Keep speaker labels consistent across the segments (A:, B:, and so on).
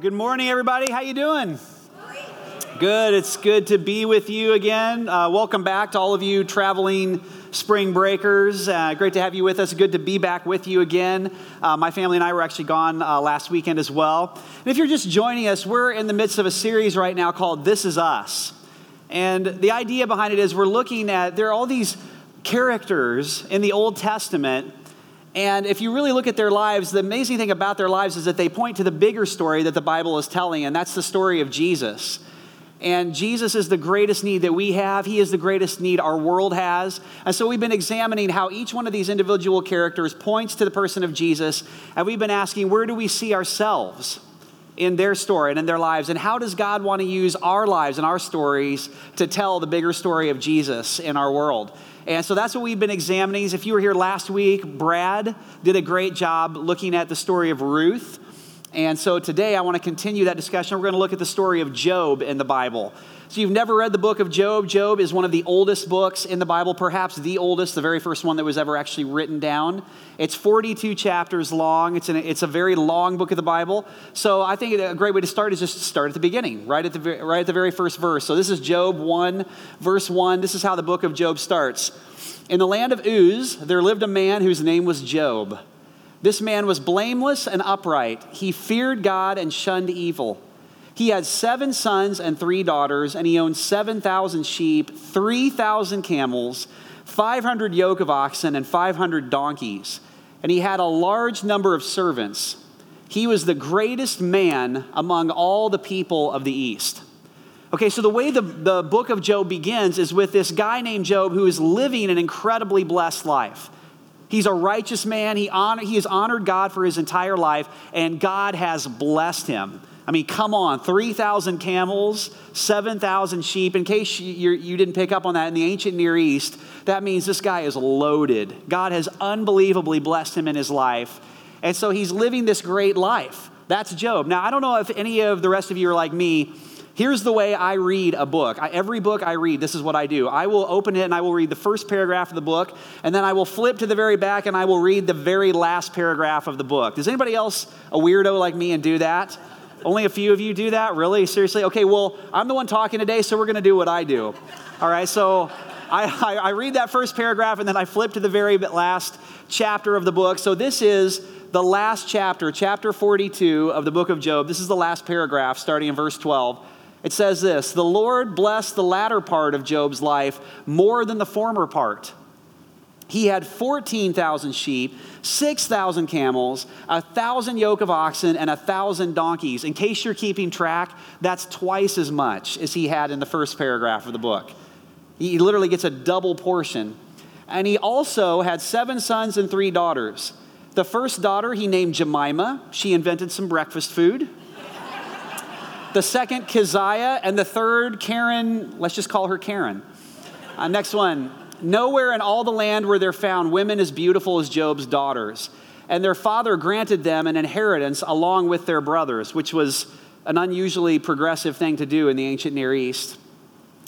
A: Good morning, everybody. How you doing? Good. It's good to be with you again. Uh, welcome back to all of you traveling spring breakers. Uh, great to have you with us. Good to be back with you again. Uh, my family and I were actually gone uh, last weekend as well. And if you're just joining us, we're in the midst of a series right now called This Is Us. And the idea behind it is we're looking at, there are all these characters in the Old Testament and if you really look at their lives, the amazing thing about their lives is that they point to the bigger story that the Bible is telling, and that's the story of Jesus. And Jesus is the greatest need that we have. He is the greatest need our world has. And so we've been examining how each one of these individual characters points to the person of Jesus. And we've been asking, where do we see ourselves in their story and in their lives? And how does God want to use our lives and our stories to tell the bigger story of Jesus in our world? And so that's what we've been examining. If you were here last week, Brad did a great job looking at the story of Ruth. And so today I want to continue that discussion. We're going to look at the story of Job in the Bible. So you've never read the book of Job. Job is one of the oldest books in the Bible, perhaps the oldest, the very first one that was ever actually written down. It's 42 chapters long. It's, an, it's a very long book of the Bible. So I think a great way to start is just to start at the beginning, right at the, right at the very first verse. So this is Job 1, verse 1. This is how the book of Job starts. In the land of Uz, there lived a man whose name was Job. This man was blameless and upright. He feared God and shunned evil. He had seven sons and three daughters, and he owned 7,000 sheep, 3,000 camels, 500 yoke of oxen, and 500 donkeys. And he had a large number of servants. He was the greatest man among all the people of the East. Okay, so the way the, the book of Job begins is with this guy named Job who is living an incredibly blessed life. He's a righteous man. He, honor, he has honored God for his entire life, and God has blessed him. I mean, come on, 3,000 camels, 7,000 sheep. In case you, you didn't pick up on that, in the ancient Near East, that means this guy is loaded. God has unbelievably blessed him in his life. And so he's living this great life. That's Job. Now, I don't know if any of the rest of you are like me Here's the way I read a book. I, every book I read, this is what I do. I will open it and I will read the first paragraph of the book, and then I will flip to the very back and I will read the very last paragraph of the book. Does anybody else, a weirdo like me, and do that? Only a few of you do that? Really? Seriously? Okay, well, I'm the one talking today, so we're going to do what I do. All right, so I, I, read that first paragraph and then I flip to the very last chapter of the book. So this is the last chapter, chapter 42 of the book of Job. This is the last paragraph starting in verse 12. It says this The Lord blessed the latter part of Job's life more than the former part. He had 14,000 sheep, 6,000 camels, a thousand yoke of oxen, and a thousand donkeys. In case you're keeping track, that's twice as much as he had in the first paragraph of the book. He literally gets a double portion. And he also had seven sons and three daughters. The first daughter he named Jemima. She invented some breakfast food the second, Keziah, and the third, Karen, let's just call her Karen. Uh, next one, nowhere in all the land were there found women as beautiful as Job's daughters. And their father granted them an inheritance along with their brothers, which was an unusually progressive thing to do in the ancient Near East.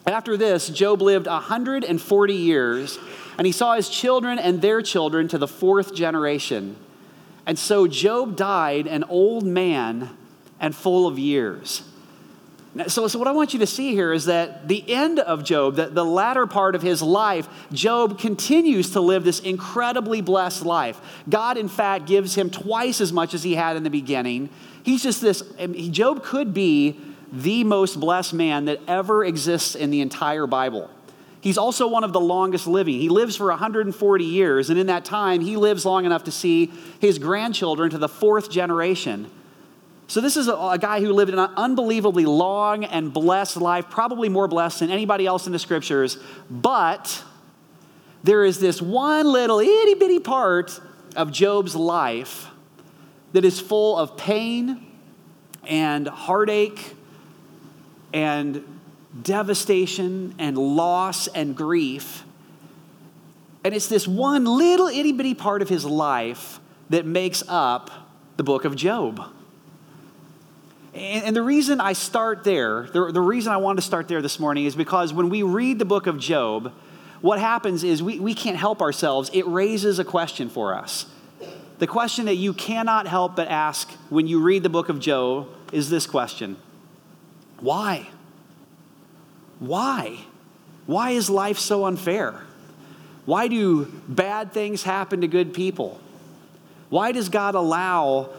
A: After this, Job lived 140 years, and he saw his children and their children to the fourth generation. And so Job died an old man and full of years. So, so, what I want you to see here is that the end of Job, the, the latter part of his life, Job continues to live this incredibly blessed life. God, in fact, gives him twice as much as he had in the beginning. He's just this, Job could be the most blessed man that ever exists in the entire Bible. He's also one of the longest living. He lives for 140 years, and in that time, he lives long enough to see his grandchildren to the fourth generation. So, this is a, a, guy who lived an unbelievably long and blessed life, probably more blessed than anybody else in the scriptures. But there is this one little itty bitty part of Job's life that is full of pain and heartache and devastation and loss and grief. And it's this one little itty bitty part of his life that makes up the book of Job. And, and the reason I start there, the, the reason I wanted to start there this morning is because when we read the book of Job, what happens is we, we can't help ourselves. It raises a question for us. The question that you cannot help but ask when you read the book of Job is this question Why? Why? Why is life so unfair? Why do bad things happen to good people? Why does God allow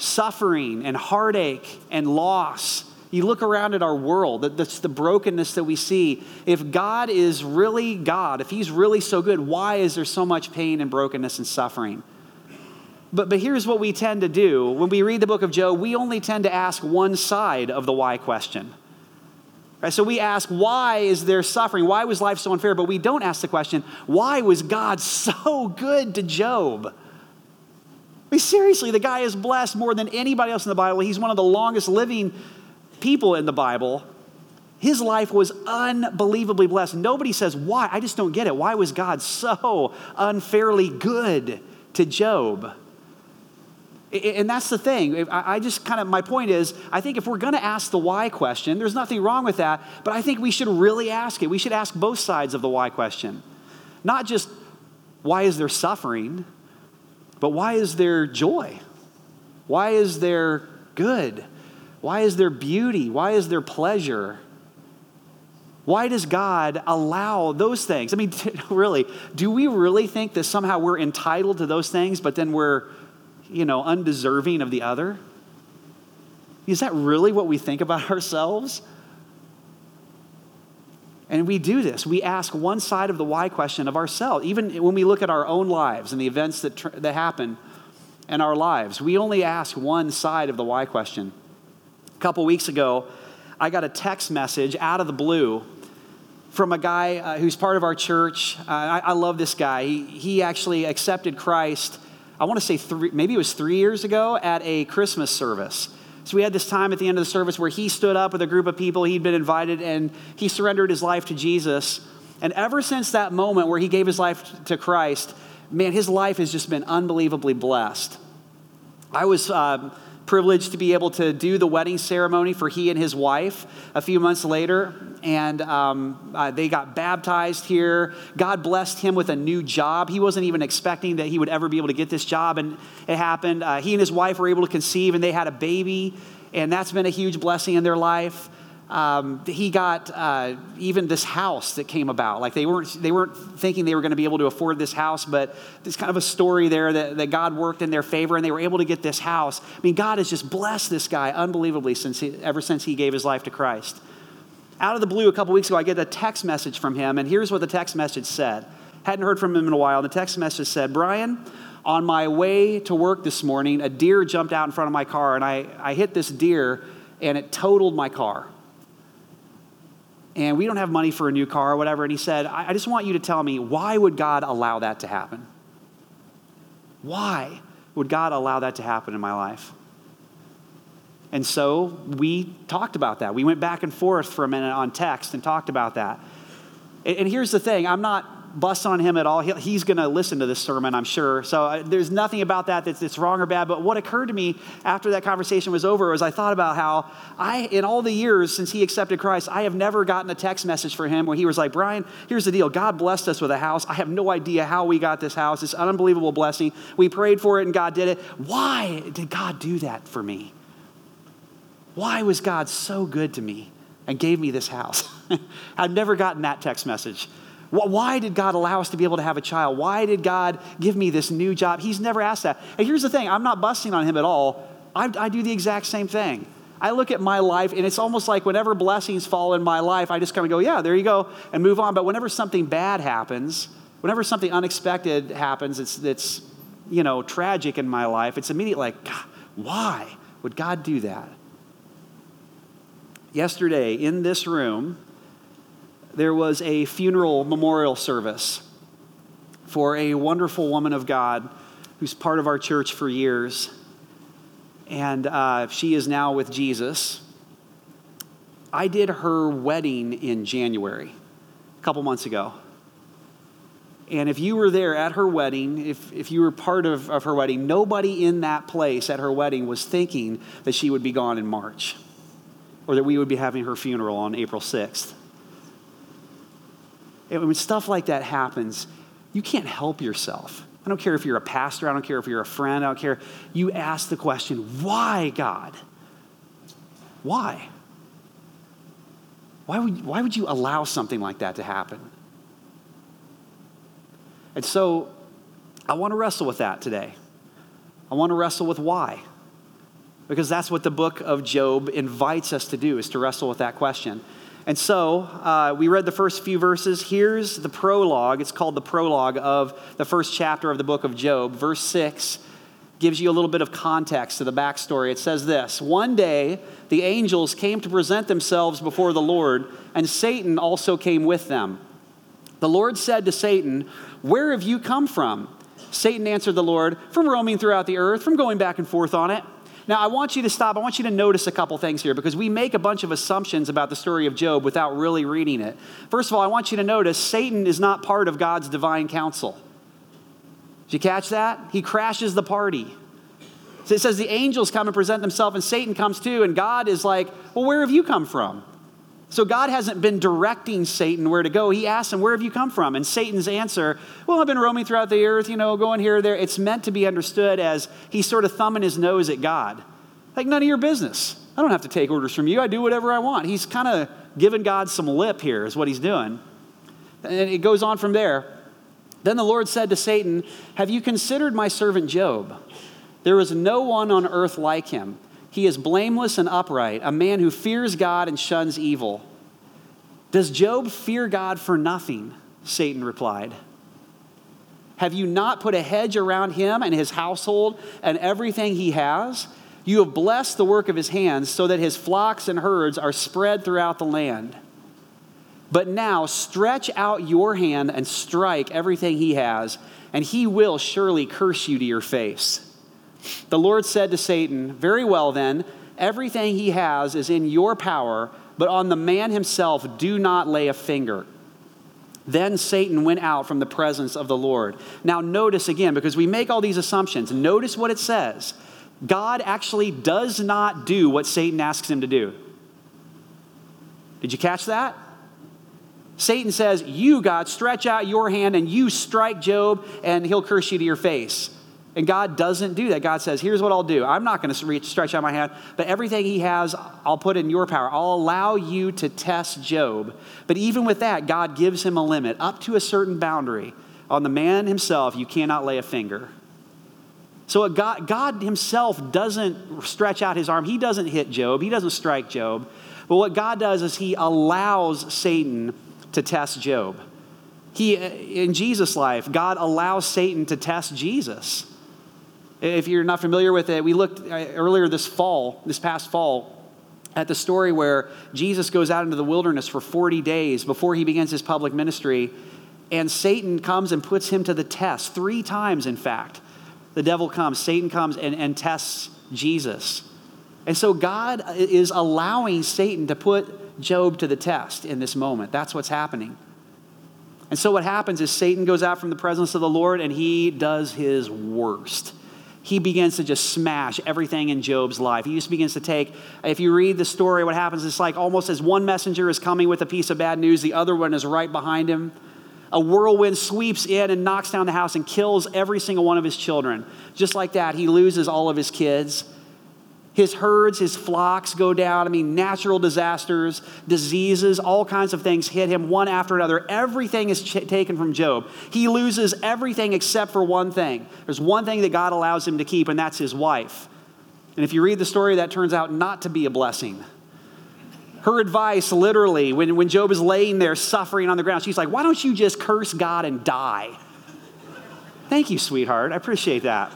A: suffering and heartache and loss? You look around at our world, that's the brokenness that we see. If God is really God, if He's really so good, why is there so much pain and brokenness and suffering? But, but here's what we tend to do. When we read the book of Job, we only tend to ask one side of the why question. Right? So we ask, why is there suffering? Why was life so unfair? But we don't ask the question, why was God so good to Job? I mean, seriously, the guy is blessed more than anybody else in the Bible. He's one of the longest living people in the Bible. His life was unbelievably blessed. Nobody says, why? I just don't get it. Why was God so unfairly good to Job? And that's the thing. I just kind of, my point is, I think if we're going to ask the why question, there's nothing wrong with that, but I think we should really ask it. We should ask both sides of the why question. Not just why is there suffering, but why is there joy? Why is there good? Why is there beauty? Why is there pleasure? Why does God allow those things? I mean, really, do we really think that somehow we're entitled to those things, but then we're you know, undeserving of the other? Is that really what we think about ourselves? And we do this. We ask one side of the why question of ourselves. Even when we look at our own lives and the events that, tr- that happen in our lives, we only ask one side of the why question. A couple weeks ago, I got a text message out of the blue from a guy uh, who's part of our church. Uh, I, I, love this guy. He, he actually accepted Christ I want to say three, maybe it was three years ago at a Christmas service. So we had this time at the end of the service where he stood up with a group of people he'd been invited and he surrendered his life to Jesus. And ever since that moment where he gave his life to Christ, man, his life has just been unbelievably blessed. I was uh, privileged to be able to do the wedding ceremony for he and his wife a few months later. And um, uh, they got baptized here. God blessed him with a new job. He wasn't even expecting that he would ever be able to get this job, and it happened. Uh, he and his wife were able to conceive, and they had a baby, and that's been a huge blessing in their life um, he got uh, even this house that came about. Like they weren't, they weren't thinking they were going to be able to afford this house, but there's kind of a story there that, that God worked in their favor and they were able to get this house. I mean, God has just blessed this guy unbelievably since he, ever since he gave his life to Christ. Out of the blue, a couple weeks ago, I get a text message from him, and here's what the text message said. Hadn't heard from him in a while. The text message said, Brian, on my way to work this morning, a deer jumped out in front of my car, and I, I hit this deer, and it totaled my car and we don't have money for a new car or whatever. And he said, I, I just want you to tell me, why would God allow that to happen? Why would God allow that to happen in my life? And so we talked about that. We went back and forth for a minute on text and talked about that. And, and here's the thing I'm not bust on him at all. He, he's going to listen to this sermon, I'm sure. So uh, there's nothing about that that's, that's, wrong or bad. But what occurred to me after that conversation was over was I thought about how I, in all the years since he accepted Christ, I have never gotten a text message for him where he was like, Brian, here's the deal. God blessed us with a house. I have no idea how we got this house. It's an unbelievable blessing. We prayed for it and God did it. Why did God do that for me? Why was God so good to me and gave me this house? I've never gotten that text message. Why did God allow us to be able to have a child? Why did God give me this new job? He's never asked that. And here's the thing I'm not busting on him at all. I, I do the exact same thing. I look at my life, and it's almost like whenever blessings fall in my life, I just kind of go, yeah, there you go, and move on. But whenever something bad happens, whenever something unexpected happens, it's, it's you know, tragic in my life, it's immediately like, why would God do that? Yesterday, in this room, there was a funeral memorial service for a wonderful woman of God who's part of our church for years. And uh, she is now with Jesus. I did her wedding in January, a couple months ago. And if you were there at her wedding, if, if you were part of, of her wedding, nobody in that place at her wedding was thinking that she would be gone in March or that we would be having her funeral on April 6th when stuff like that happens, you can't help yourself. I don't care if you're a pastor, I don't care if you're a friend, I don't care. You ask the question, why, God? Why? Why would, why would you allow something like that to happen? And so I want to wrestle with that today. I want to wrestle with why. Because that's what the book of Job invites us to do, is to wrestle with that question. And so uh, we read the first few verses. Here's the prologue. It's called the prologue of the first chapter of the book of Job. Verse 6 gives you a little bit of context to the backstory. It says this One day, the angels came to present themselves before the Lord, and Satan also came with them. The Lord said to Satan, Where have you come from? Satan answered the Lord, From roaming throughout the earth, from going back and forth on it. Now, I want you to stop. I want you to notice a couple things here because we make a bunch of assumptions about the story of Job without really reading it. First of all, I want you to notice Satan is not part of God's divine council. Did you catch that? He crashes the party. So it says the angels come and present themselves, and Satan comes too, and God is like, Well, where have you come from? So God hasn't been directing Satan where to go. He asks him, Where have you come from? And Satan's answer, Well, I've been roaming throughout the earth, you know, going here, there. It's meant to be understood as he's sort of thumbing his nose at God. Like, none of your business. I don't have to take orders from you. I do whatever I want. He's kind of giving God some lip here, is what he's doing. And it goes on from there. Then the Lord said to Satan, Have you considered my servant Job? There is no one on earth like him he is blameless and upright, a man who fears God and shuns evil. Does Job fear God for nothing? Satan replied. Have you not put a hedge around him and his household and everything he has? You have blessed the work of his hands so that his flocks and herds are spread throughout the land. But now stretch out your hand and strike everything he has, and he will surely curse you to your face. The Lord said to Satan, Very well, then, everything he has is in your power, but on the man himself do not lay a finger. Then Satan went out from the presence of the Lord. Now, notice again, because we make all these assumptions, notice what it says. God actually does not do what Satan asks him to do. Did you catch that? Satan says, You, God, stretch out your hand and you strike Job, and he'll curse you to your face. And God doesn't do that. God says, Here's what I'll do. I'm not going to stretch out my hand, but everything He has, I'll put in your power. I'll allow you to test Job. But even with that, God gives him a limit up to a certain boundary. On the man himself, you cannot lay a finger. So God, God himself doesn't stretch out his arm. He doesn't hit Job. He doesn't strike Job. But what God does is he allows Satan to test Job. He, in Jesus' life, God allows Satan to test Jesus. If you're not familiar with it, we looked uh, earlier this fall, this past fall, at the story where Jesus goes out into the wilderness for 40 days before he begins his public ministry, and Satan comes and puts him to the test. Three times, in fact. The devil comes, Satan comes and, and tests Jesus. And so God is allowing Satan to put Job to the test in this moment. That's what's happening. And so what happens is Satan goes out from the presence of the Lord and he does his worst he begins to just smash everything in Job's life. He just begins to take, if you read the story, what happens is like almost as one messenger is coming with a piece of bad news, the other one is right behind him. A whirlwind sweeps in and knocks down the house and kills every single one of his children. Just like that, he loses all of his kids. His herds, his flocks go down. I mean, natural disasters, diseases, all kinds of things hit him one after another. Everything is ch- taken from Job. He loses everything except for one thing. There's one thing that God allows him to keep, and that's his wife. And if you read the story, that turns out not to be a blessing. Her advice, literally, when, when Job is laying there suffering on the ground, she's like, Why don't you just curse God and die? Thank you, sweetheart. I appreciate that.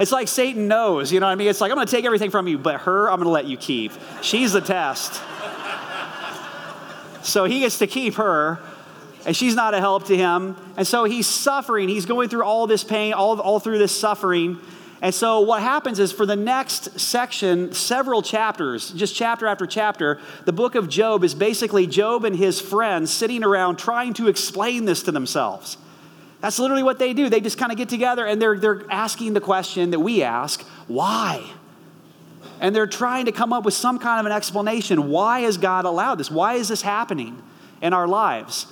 A: It's like Satan knows, you know what I mean? It's like, I'm going to take everything from you, but her, I'm going to let you keep. She's the test. So he gets to keep her, and she's not a help to him. And so he's suffering. He's going through all this pain, all, all through this suffering. And so what happens is for the next section, several chapters, just chapter after chapter, the book of Job is basically Job and his friends sitting around trying to explain this to themselves. That's literally what they do. They just kind of get together and they're, they're asking the question that we ask why? And they're trying to come up with some kind of an explanation. Why has God allowed this? Why is this happening in our lives?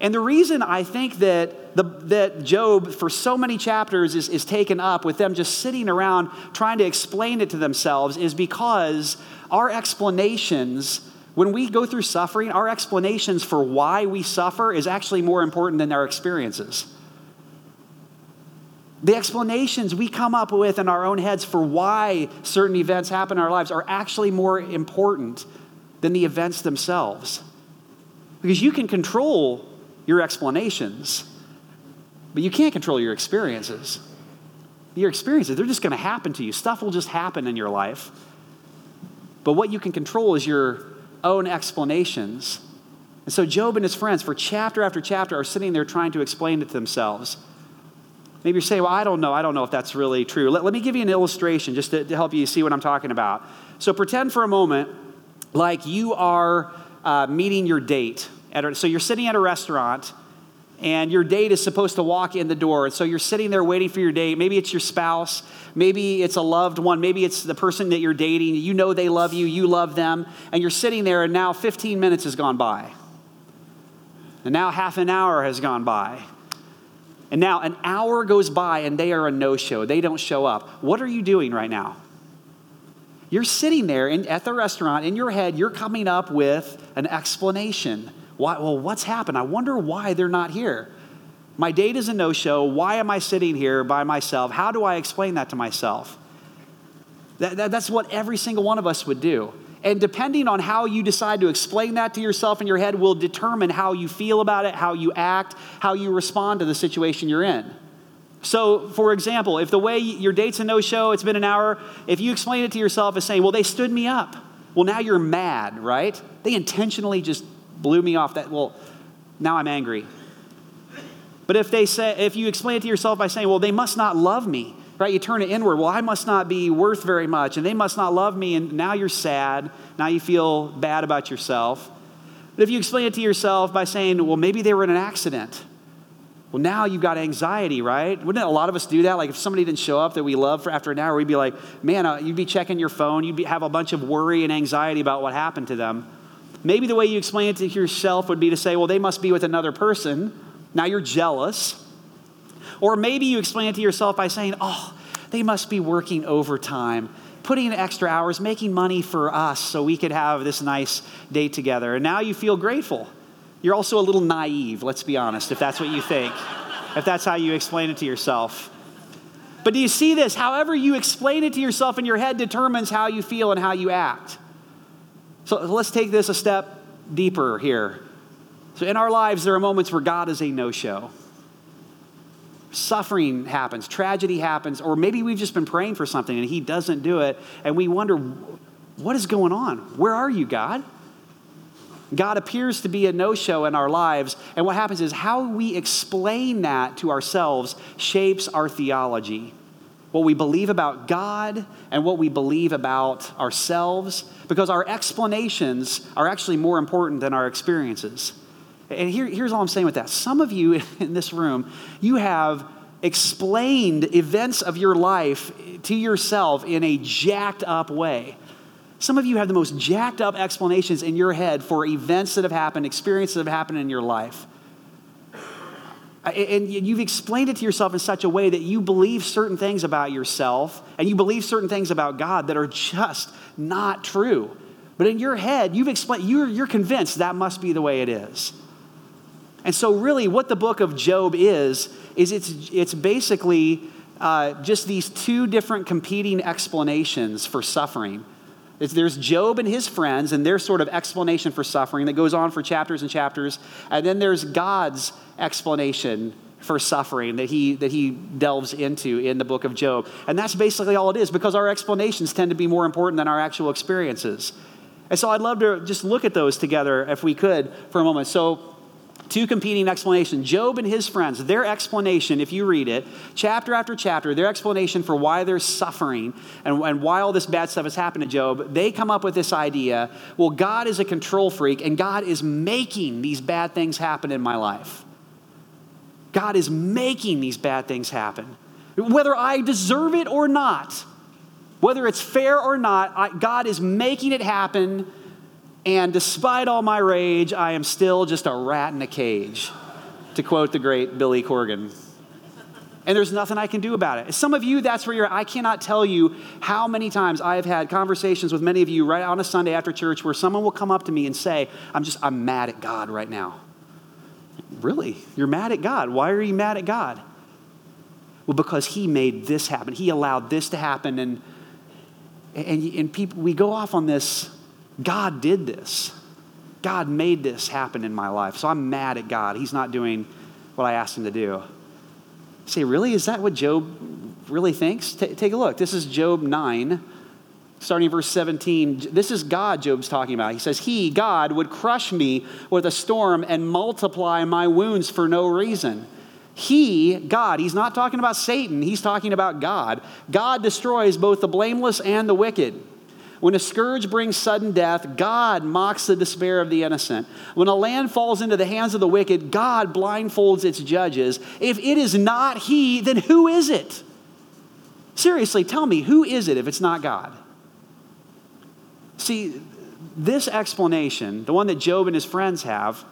A: And the reason I think that the, that Job, for so many chapters, is, is taken up with them just sitting around trying to explain it to themselves is because our explanations, when we go through suffering, our explanations for why we suffer is actually more important than our experiences. The explanations we come up with in our own heads for why certain events happen in our lives are actually more important than the events themselves. Because you can control your explanations, but you can't control your experiences. Your experiences, they're just going to happen to you. Stuff will just happen in your life. But what you can control is your own explanations. And so Job and his friends, for chapter after chapter, are sitting there trying to explain it to themselves. Maybe you say, Well, I don't know. I don't know if that's really true. Let, let me give you an illustration just to, to help you see what I'm talking about. So pretend for a moment like you are uh, meeting your date. A, so you're sitting at a restaurant and your date is supposed to walk in the door. So you're sitting there waiting for your date. Maybe it's your spouse, maybe it's a loved one, maybe it's the person that you're dating. You know they love you, you love them, and you're sitting there, and now 15 minutes has gone by. And now half an hour has gone by. And now an hour goes by and they are a no show. They don't show up. What are you doing right now? You're sitting there in, at the restaurant, in your head, you're coming up with an explanation. Why, well, what's happened? I wonder why they're not here. My date is a no show. Why am I sitting here by myself? How do I explain that to myself? That, that, that's what every single one of us would do. And depending on how you decide to explain that to yourself in your head will determine how you feel about it, how you act, how you respond to the situation you're in. So, for example, if the way your date's a no show, it's been an hour, if you explain it to yourself as saying, well, they stood me up, well, now you're mad, right? They intentionally just blew me off that, well, now I'm angry. But if they say, if you explain it to yourself by saying, well, they must not love me, right? You turn it inward. Well, I must not be worth very much, and they must not love me, and now you're sad. Now you feel bad about yourself. But if you explain it to yourself by saying, well, maybe they were in an accident, well, now you've got anxiety, right? Wouldn't a lot of us do that? Like if somebody didn't show up that we love for after an hour, we'd be like, man, uh, you'd be checking your phone, you'd be, have a bunch of worry and anxiety about what happened to them. Maybe the way you explain it to yourself would be to say, well, they must be with another person. Now you're jealous. Or maybe you explain it to yourself by saying, oh, they must be working overtime, putting in extra hours, making money for us so we could have this nice date together. And now you feel grateful. You're also a little naive, let's be honest, if that's what you think, if that's how you explain it to yourself. But do you see this? However, you explain it to yourself in your head determines how you feel and how you act. So let's take this a step deeper here. So, in our lives, there are moments where God is a no show suffering happens, tragedy happens, or maybe we've just been praying for something and He doesn't do it, and we wonder, what is going on? Where are you, God? God appears to be a no show in our lives, and what happens is how we explain that to ourselves shapes our theology. What we believe about God and what we believe about ourselves, because our explanations are actually more important than our experiences. And here, here's all I'm saying with that. Some of you in this room, you have explained events of your life to yourself in a jacked up way. Some of you have the most jacked up explanations in your head for events that have happened, experiences that have happened in your life. And you've explained it to yourself in such a way that you believe certain things about yourself and you believe certain things about God that are just not true. But in your head, you've explained, you're, you're convinced that must be the way it is. And so, really, what the book of Job is, is it's, it's basically uh, just these two different competing explanations for suffering. It's, there's Job and his friends and their sort of explanation for suffering that goes on for chapters and chapters. And then there's God's explanation for suffering that he, that he delves into in the book of Job. And that's basically all it is because our explanations tend to be more important than our actual experiences. And so I'd love to just look at those together if we could for a moment. So, Two competing explanations. Job and his friends, their explanation, if you read it, chapter after chapter, their explanation for why they're suffering and, and why all this bad stuff has happened to Job, they come up with this idea well, God is a control freak and God is making these bad things happen in my life. God is making these bad things happen. Whether I deserve it or not, whether it's fair or not, I, God is making it happen and despite all my rage, I am still just a rat in a cage. to quote the great Billy Corgan. And there's nothing I can do about it. Some of you, that's where you're I cannot tell you how many times I have had conversations with many of you right on a Sunday after church where someone will come up to me and say, I'm just, I'm mad at God right now. Really? You're mad at God? Why are you mad at God? Well, because He made this happen. He allowed this to happen. And, and, and people, we go off on this God did this. God made this happen in my life. So I'm mad at God. He's not doing what I asked Him to do. say, really? Is that what Job really thinks? T- take a look. This is Job 9 starting verse 17, this is God Job's talking about. He says, He, God, would crush me with a storm and multiply my wounds for no reason. He, God, he's not talking about Satan, he's talking about God. God destroys both the blameless and the wicked. When a scourge brings sudden death, God mocks the despair of the innocent. When a land falls into the hands of the wicked, God blindfolds its judges. If it is not He, then who is it? Seriously, tell me, who is it if it's not God? See, this explanation, the one that Job and his friends have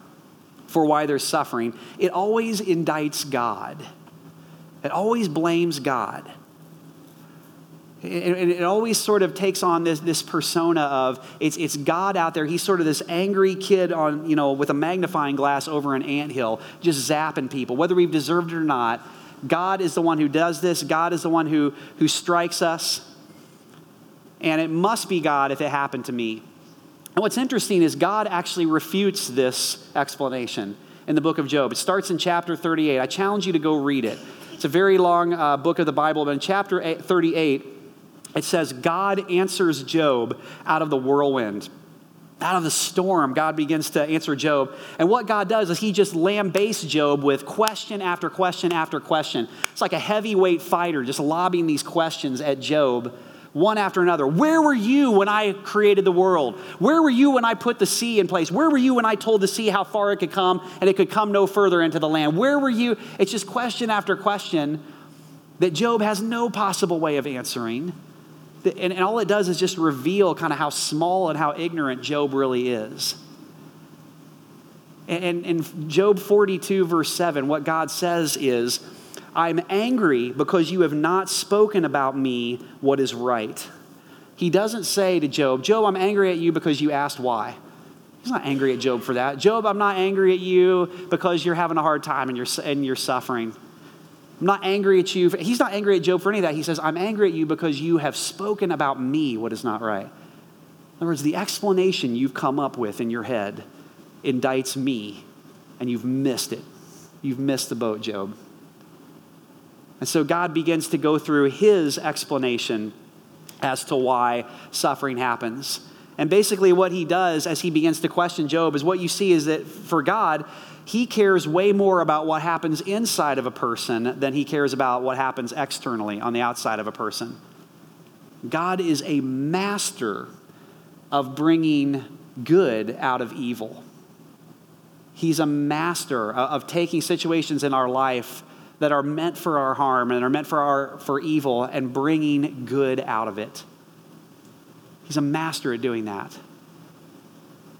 A: for why they're suffering, it always indicts God. It always blames God. It, it, always sort of takes on this, this persona of it's, it's God out there. He's sort of this angry kid on, you know, with a magnifying glass over an anthill, just zapping people, whether we've deserved it or not. God is the one who does this. God is the one who, who strikes us and it must be God if it happened to me. And what's interesting is God actually refutes this explanation in the book of Job. It starts in chapter 38. I challenge you to go read it. It's a very long uh, book of the Bible, but in chapter 38, it says, God answers Job out of the whirlwind. Out of the storm, God begins to answer Job. And what God does is he just lambastes Job with question after question after question. It's like a heavyweight fighter just lobbing these questions at Job one after another. Where were you when I created the world? Where were you when I put the sea in place? Where were you when I told the sea how far it could come and it could come no further into the land? Where were you? It's just question after question that Job has no possible way of answering. And, and all it does is just reveal kind of how small and how ignorant Job really is. And in Job 42, verse 7, what God says is, I'm angry because you have not spoken about me what is right. He doesn't say to Job, Job, I'm angry at you because you asked why. He's not angry at Job for that. Job, I'm not angry at you because you're having a hard time and you're, and you're suffering. I'm not angry at you. He's not angry at Job for any of that. He says, I'm angry at you because you have spoken about me what is not right. In other words, the explanation you've come up with in your head indicts me, and you've missed it. You've missed the boat, Job. And so God begins to go through his explanation as to why suffering happens. And basically, what he does as he begins to question Job is what you see is that for God, he cares way more about what happens inside of a person than he cares about what happens externally on the outside of a person. God is a master of bringing good out of evil. He's a master of taking situations in our life that are meant for our harm and are meant for our for evil and bringing good out of it. He's a master at doing that.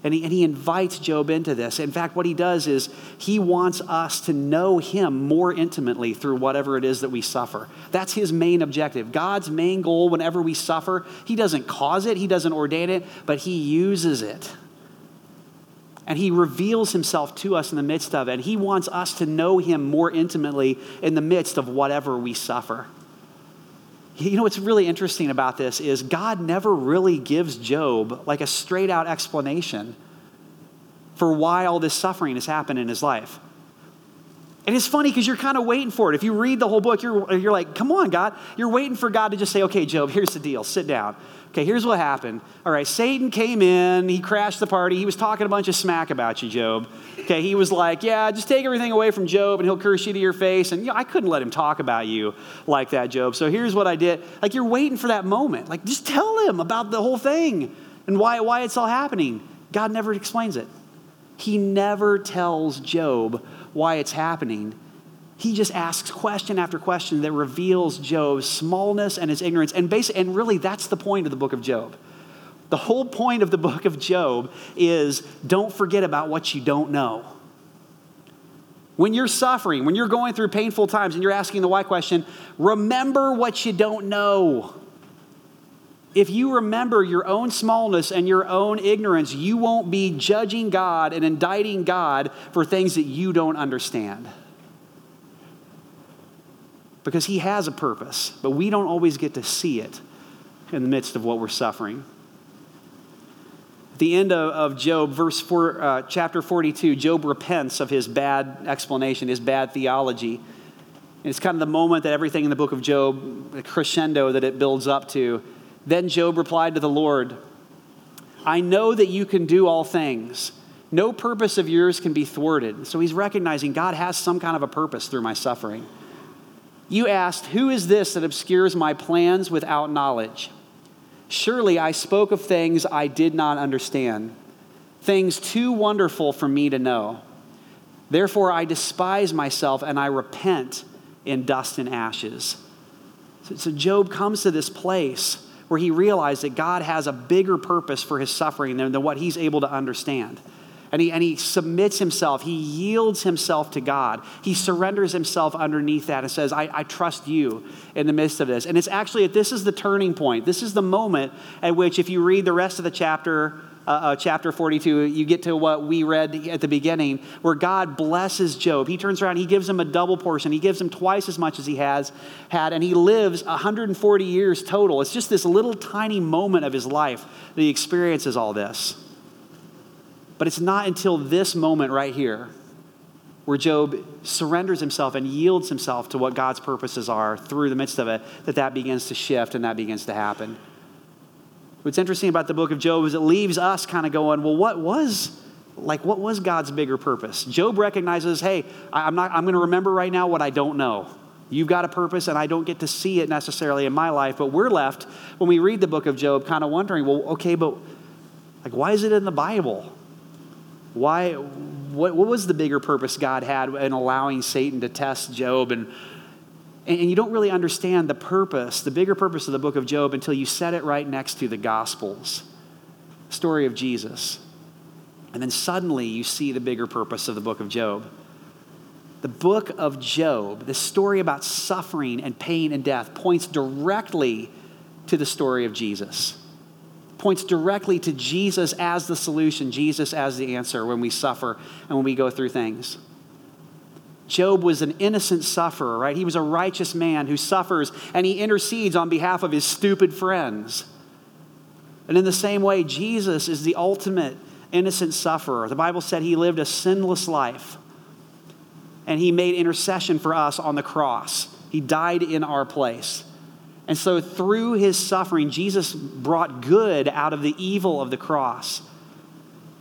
A: And he, and he invites Job into this. In fact, what he does is he wants us to know him more intimately through whatever it is that we suffer. That's his main objective. God's main goal whenever we suffer, he doesn't cause it, he doesn't ordain it, but he uses it and he reveals himself to us in the midst of it. And he wants us to know him more intimately in the midst of whatever we suffer. You know what's really interesting about this is God never really gives Job like a straight out explanation for why all this suffering has happened in his life. And it's funny because you're kind of waiting for it. If you read the whole book, you're, you're like, come on, God. You're waiting for God to just say, okay, Job, here's the deal. Sit down. Okay, here's what happened. All right, Satan came in, he crashed the party, he was talking a bunch of smack about you, Job. Okay, he was like, Yeah, just take everything away from Job and he'll curse you to your face. And you know, I couldn't let him talk about you like that, Job. So here's what I did. Like, you're waiting for that moment. Like, just tell him about the whole thing and why, why it's all happening. God never explains it. He never tells Job why it's happening he just asks question after question that reveals Job's smallness and his ignorance. And, basically, and really, that's the point of the book of Job. The whole point of the book of Job is don't forget about what you don't know. When you're suffering, when you're going through painful times and you're asking the why question, remember what you don't know. If you remember your own smallness and your own ignorance, you won't be judging God and indicting God for things that you don't understand. Because He has a purpose, but we don't always get to see it in the midst of what we're suffering. At the end of, of Job, verse four, uh, chapter 42, Job repents of his bad explanation, his bad theology. And it's kind of the moment that everything in the book of Job, the crescendo that it builds up to. Then Job replied to the Lord, I know that you can do all things. No purpose of yours can be thwarted. So he's recognizing God has some kind of a purpose through my suffering. You asked, Who is this that obscures my plans without knowledge? Surely I spoke of things I did not understand, things too wonderful for me to know. Therefore, I despise myself and I repent in dust and ashes. So, so, Job comes to this place where he realized that God has a bigger purpose for his suffering than, than what he's able to understand. And he, and he submits himself, he yields himself to God. He surrenders himself underneath that and says, I, I trust you in the midst of this. And it's actually, this is the turning point. This is the moment at which, if you read the rest of the chapter, uh, uh, chapter 42, you get to what we read at the beginning, where God blesses Job. He turns around, he gives him a double portion. He gives him twice as much as he has had, and he lives 140 years total. It's just this little tiny moment of his life that he experiences all this. But it's not until this moment right here where Job surrenders himself and yields himself to what God's purposes are through the midst of it that that begins to shift and that begins to happen. What's interesting about the book of Job is it leaves us kind of going, well, what was like what was God's bigger purpose? Job recognizes, hey, I'm not I'm going to remember right now what I don't know. You've got a purpose, and I don't get to see it necessarily in my life. But we're left, when we read the book of Job, kind of wondering, well, okay, but like, why is it in the Bible? Why, what, what was the bigger purpose God had in allowing Satan to test Job? And, and you don't really understand the purpose, the bigger purpose of the book of Job until you set it right next to the Gospels, story of Jesus. And then suddenly you see the bigger purpose of the book of Job. The book of Job, the story about suffering and pain and death, points directly to the story of Jesus points directly to Jesus as the solution, Jesus as the answer when we suffer and when we go through things. Job was an innocent sufferer, right? He was a righteous man who suffers and he intercedes on behalf of his stupid friends. And in the same way, Jesus is the ultimate innocent sufferer. The Bible said he lived a sinless life and he made intercession for us on the cross. He died in our place. And so, through his suffering, Jesus brought good out of the evil of the cross.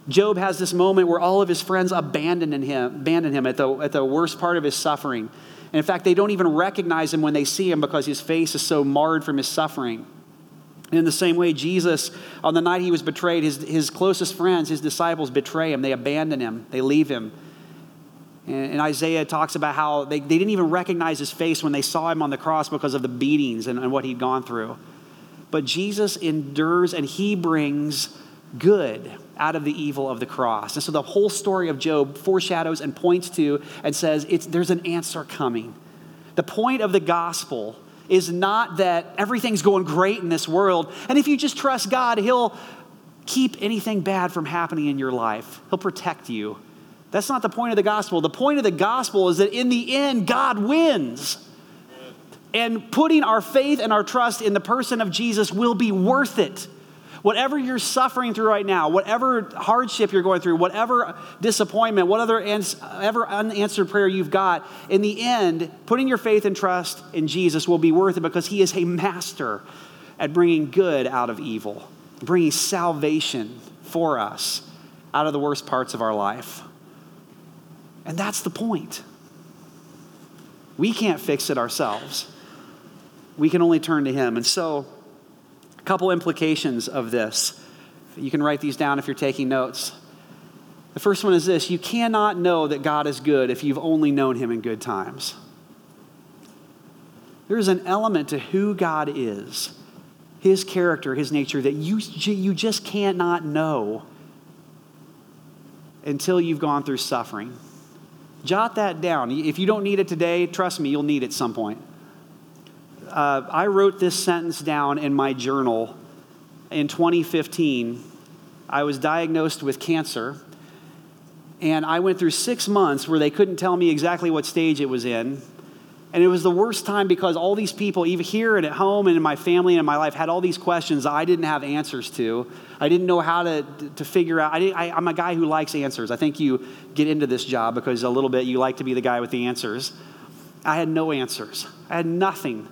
A: Job has this moment where all of his friends abandon him, abandon him at, the, at the worst part of his suffering. And in fact, they don't even recognize him when they see him because his face is so marred from his suffering. And in the same way, Jesus, on the night he was betrayed, his, his closest friends, his disciples, betray him. They abandon him, they leave him. And, Isaiah talks about how they, they didn't even recognize his face when they saw him on the cross because of the beatings and, and what he'd gone through. But Jesus endures and he brings good out of the evil of the cross. And so the whole story of Job foreshadows and points to and says there's an answer coming. The point of the gospel is not that everything's going great in this world, and if you just trust God, He'll keep anything bad from happening in your life, He'll protect you. That's not the point of the gospel. The point of the gospel is that in the end, God wins. And putting our faith and our trust in the person of Jesus will be worth it. Whatever you're suffering through right now, whatever hardship you're going through, whatever disappointment, whatever ever unanswered prayer you've got, in the end, putting your faith and trust in Jesus will be worth it because he is a master at bringing good out of evil, bringing salvation for us out of the worst parts of our life. And that's the point. We can't fix it ourselves. We can only turn to Him. And so, couple implications of this. You can write these down if you're taking notes. The first one is this you cannot know that God is good if you've only known Him in good times. There's an element to who God is, His character, His nature, that you, you just cannot know until you've gone through suffering Jot that down. If you don't need it today, trust me, you'll need it some point. Uh, I wrote this sentence down in my journal in 2015. I was diagnosed with cancer, and I went through six months where they couldn't tell me exactly what stage it was in. And it was the worst time because all these people, even here and at home and in my family and in my life, had all these questions I didn't have answers to. I didn't know how to, to figure out. I I'm a guy who likes answers. I think you get into this job because a little bit you like to be the guy with the answers. I had no answers, I had nothing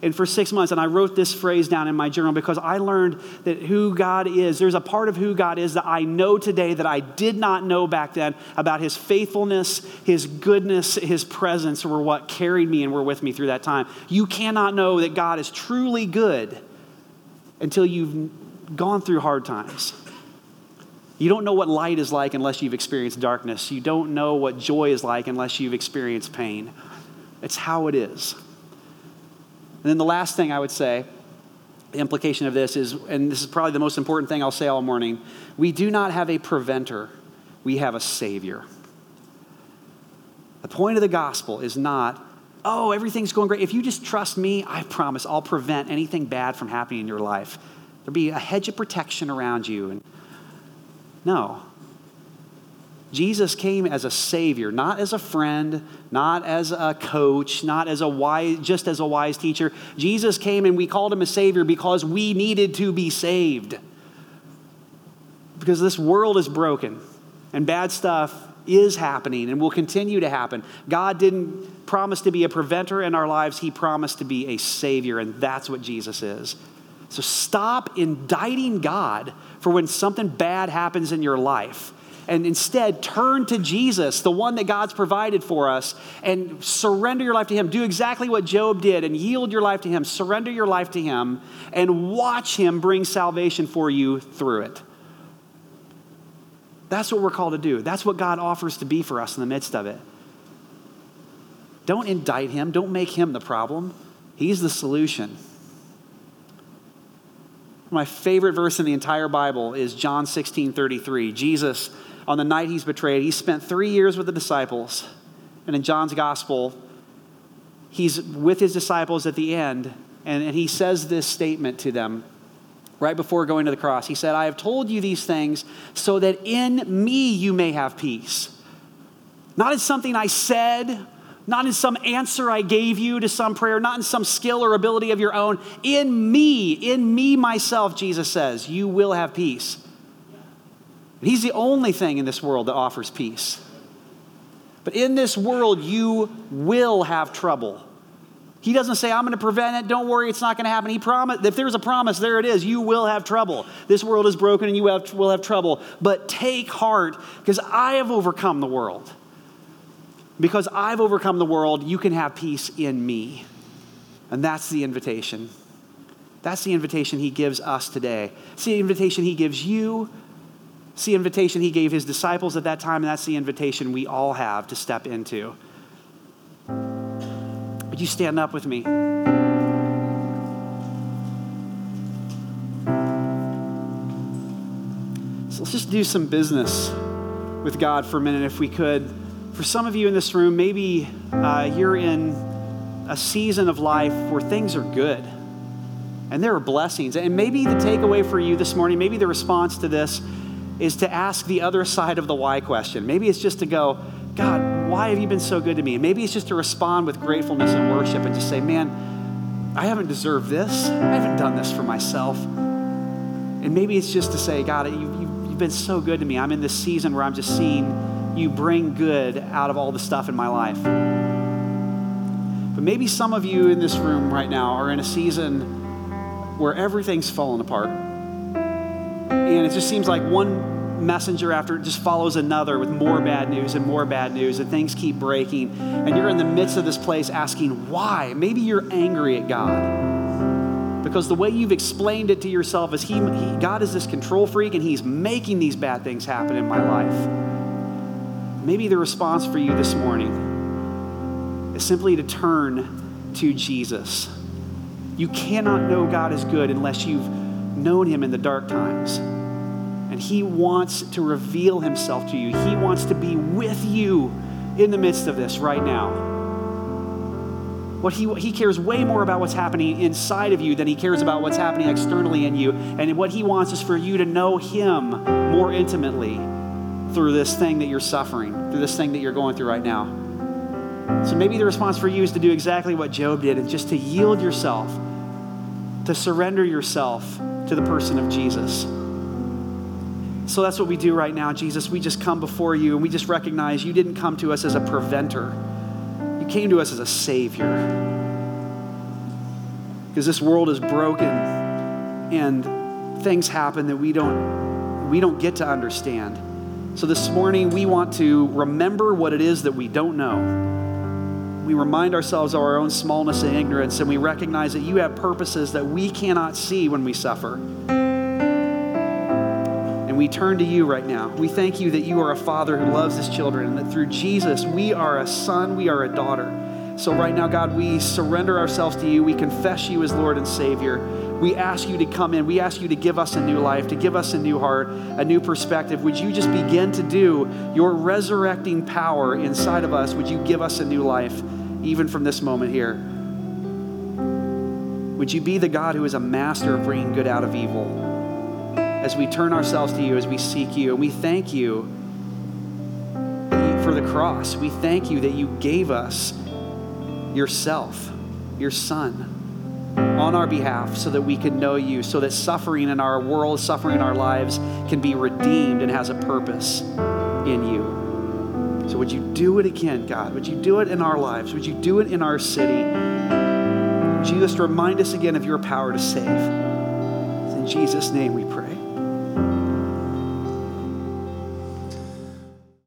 A: and for six months. And I wrote this phrase down in my journal because I learned that who God is, there's a part of who God is that I know today that I did not know back then about his faithfulness, his goodness, his presence were what carried me and were with me through that time. You cannot know that God is truly good until you've gone through hard times. You don't know what light is like unless you've experienced darkness. You don't know what joy is like unless you've experienced pain. It's how it is. And then the last thing I would say, the implication of this is, and this is probably the most important thing I'll say all morning we do not have a preventer, we have a Savior. The point of the gospel is not, oh, everything's going great. If you just trust me, I promise I'll prevent anything bad from happening in your life. There'll be a hedge of protection around you. And no, Jesus came as a savior, not as a friend, not as a coach, not as a wise, just as a wise teacher. Jesus came and we called him a savior because we needed to be saved. Because this world is broken and bad stuff is happening and will continue to happen. God didn't promise to be a preventer in our lives, He promised to be a savior, and that's what Jesus is. So stop indicting God for when something bad happens in your life and instead turn to Jesus, the one that God's provided for us, and surrender your life to Him. Do exactly what Job did and yield your life to Him. Surrender your life to Him and watch Him bring salvation for you through it. That's what we're called to do. That's what God offers to be for us in the midst of it. Don't indict Him, don't make Him the problem. He's the solution. My favorite verse in the entire Bible is John 16 33. Jesus on the night he's betrayed. He spent three years with the disciples. And in John's gospel, he's with his disciples at the end, and, and he says this statement to them right before going to the cross. He said, I have told you these things so that in me you may have peace. Not in something I said, not in some answer I gave you to some prayer, not in some skill or ability of your own. In me, in me myself, Jesus says, you will have peace. He's the only thing in this world that offers peace. But in this world, you will have trouble. He doesn't say, I'm going to prevent it. Don't worry, it's not going to happen. He promised, if there's a promise, there it is. You will have trouble. This world is broken and you have, will have trouble. But take heart, because I have overcome the world. Because I've overcome the world, you can have peace in me. And that's the invitation. That's the invitation he gives us today. It's the invitation he gives you it's the invitation he gave his disciples at that time, and that's the invitation we all have to step into. Would you stand up with me? So let's just do some business with God for a minute, if we could. For some of you in this room, maybe uh, you're in a season of life where things are good and there are blessings. And maybe the takeaway for you this morning, maybe the response to this is to ask the other side of the why question. Maybe it's just to go, God, why have you been so good to me? And maybe it's just to respond with gratefulness and worship and just say, man, I haven't deserved this. I haven't done this for myself. And maybe it's just to say, God, you, you, you've been so good to me. I'm in this season where I'm just seeing you bring good out of all the stuff in my life. But maybe some of you in this room right now are in a season where everything's fallen apart and it just seems like one messenger after just follows another with more bad news and more bad news, and things keep breaking. And you're in the midst of this place asking why. Maybe you're angry at God. Because the way you've explained it to yourself is he, he, God is this control freak and He's making these bad things happen in my life. Maybe the response for you this morning is simply to turn to Jesus. You cannot know God is good unless you've known Him in the dark times. And He wants to reveal Himself to you. He wants to be with you in the midst of this right now. What he, he cares way more about what's happening inside of you than he cares about what's happening externally in you. And what he wants is for you to know him more intimately through this thing that you're suffering, through this thing that you're going through right now. So maybe the response for you is to do exactly what Job did and just to yield yourself, to surrender yourself to the person of Jesus. So that's what we do right now, Jesus. We just come before you and we just recognize you didn't come to us as a preventer you came to us as a Savior. Because this world is broken and things happen that we don't, we don't get to understand. So this morning, we want to remember what it is that we don't know. We remind ourselves of our own smallness and ignorance, and we recognize that you have purposes that we cannot see when we suffer. We turn to you right now. We thank you that you are a father who loves his children, and that through Jesus, we are a son, we are a daughter. So, right now, God, we surrender ourselves to you. We confess you as Lord and Savior. We ask you to come in. We ask you to give us a new life, to give us a new heart, a new perspective. Would you just begin to do your resurrecting power inside of us? Would you give us a new life, even from this moment here? Would you be the God who is a master of bringing good out of evil? As we turn ourselves to you, as we seek you, and we thank you for the cross. We thank you that you gave us yourself, your Son, on our behalf so that we can know you, so that suffering in our world, suffering in our lives can be redeemed and has a purpose in you. So, would you do it again, God? Would you do it in our lives? Would you do it in our city? Jesus, remind us again of your power to save? In Jesus' name we pray.